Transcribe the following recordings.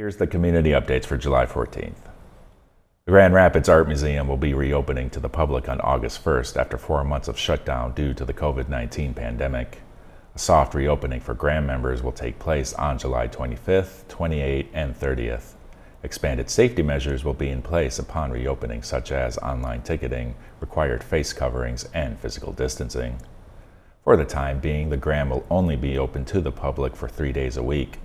Here's the community updates for July 14th. The Grand Rapids Art Museum will be reopening to the public on August 1st after four months of shutdown due to the COVID 19 pandemic. A soft reopening for GRAM members will take place on July 25th, 28th, and 30th. Expanded safety measures will be in place upon reopening, such as online ticketing, required face coverings, and physical distancing. For the time being, the GRAM will only be open to the public for three days a week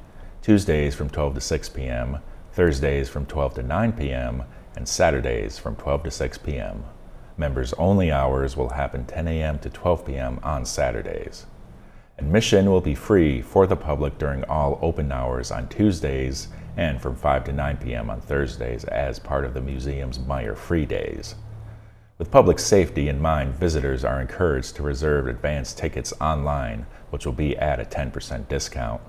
Tuesdays from 12 to 6 p.m., Thursdays from 12 to 9 p.m., and Saturdays from 12 to 6 p.m. Members only hours will happen 10 a.m. to 12 p.m. on Saturdays. Admission will be free for the public during all open hours on Tuesdays and from 5 to 9 p.m. on Thursdays as part of the museum's Meijer Free Days. With public safety in mind, visitors are encouraged to reserve advance tickets online, which will be at a 10% discount.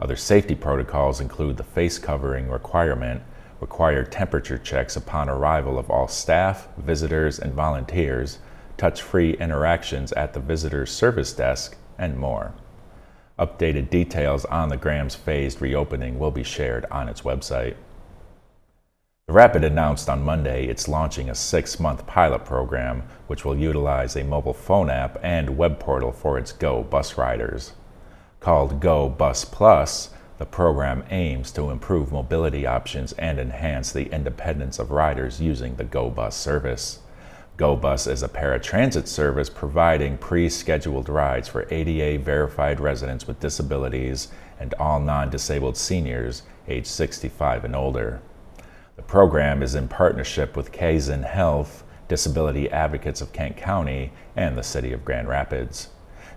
Other safety protocols include the face covering requirement, required temperature checks upon arrival of all staff, visitors, and volunteers, touch free interactions at the visitor's service desk, and more. Updated details on the GRAM's phased reopening will be shared on its website. The Rapid announced on Monday it's launching a six month pilot program which will utilize a mobile phone app and web portal for its Go bus riders. Called Go Bus Plus, the program aims to improve mobility options and enhance the independence of riders using the Go Bus service. GoBus is a paratransit service providing pre scheduled rides for ADA verified residents with disabilities and all non disabled seniors age 65 and older. The program is in partnership with Kaizen Health, Disability Advocates of Kent County, and the City of Grand Rapids.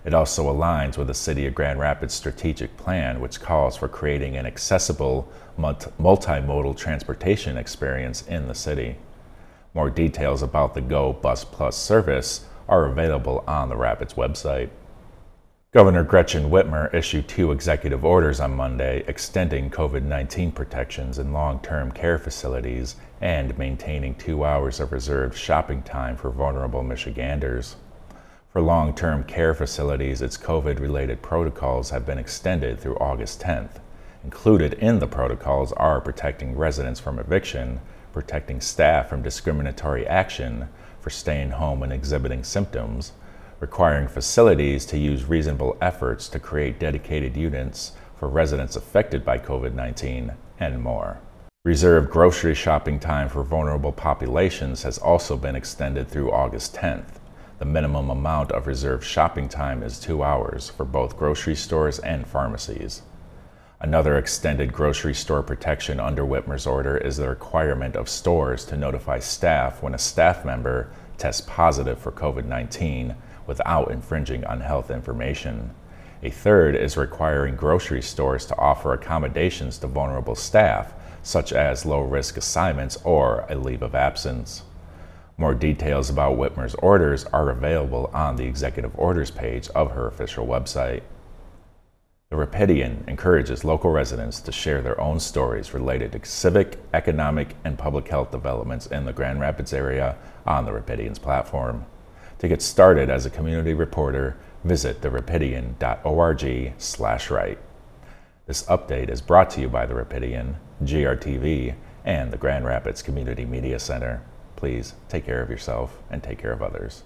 It also aligns with the City of Grand Rapids strategic plan, which calls for creating an accessible multimodal transportation experience in the city. More details about the Go Bus Plus service are available on the Rapid's website. Governor Gretchen Whitmer issued two executive orders on Monday extending COVID 19 protections in long term care facilities and maintaining two hours of reserved shopping time for vulnerable Michiganders. For long term care facilities, its COVID related protocols have been extended through August 10th. Included in the protocols are protecting residents from eviction, protecting staff from discriminatory action for staying home and exhibiting symptoms, requiring facilities to use reasonable efforts to create dedicated units for residents affected by COVID 19, and more. Reserved grocery shopping time for vulnerable populations has also been extended through August 10th. The minimum amount of reserved shopping time is two hours for both grocery stores and pharmacies. Another extended grocery store protection under Whitmer's order is the requirement of stores to notify staff when a staff member tests positive for COVID 19 without infringing on health information. A third is requiring grocery stores to offer accommodations to vulnerable staff, such as low risk assignments or a leave of absence. More details about Whitmer's orders are available on the executive orders page of her official website. The Rapidian encourages local residents to share their own stories related to civic, economic, and public health developments in the Grand Rapids area on the Rapidian's platform. To get started as a community reporter, visit therapidian.org slash write. This update is brought to you by the Rapidian, GRTV, and the Grand Rapids Community Media Center. Please take care of yourself and take care of others.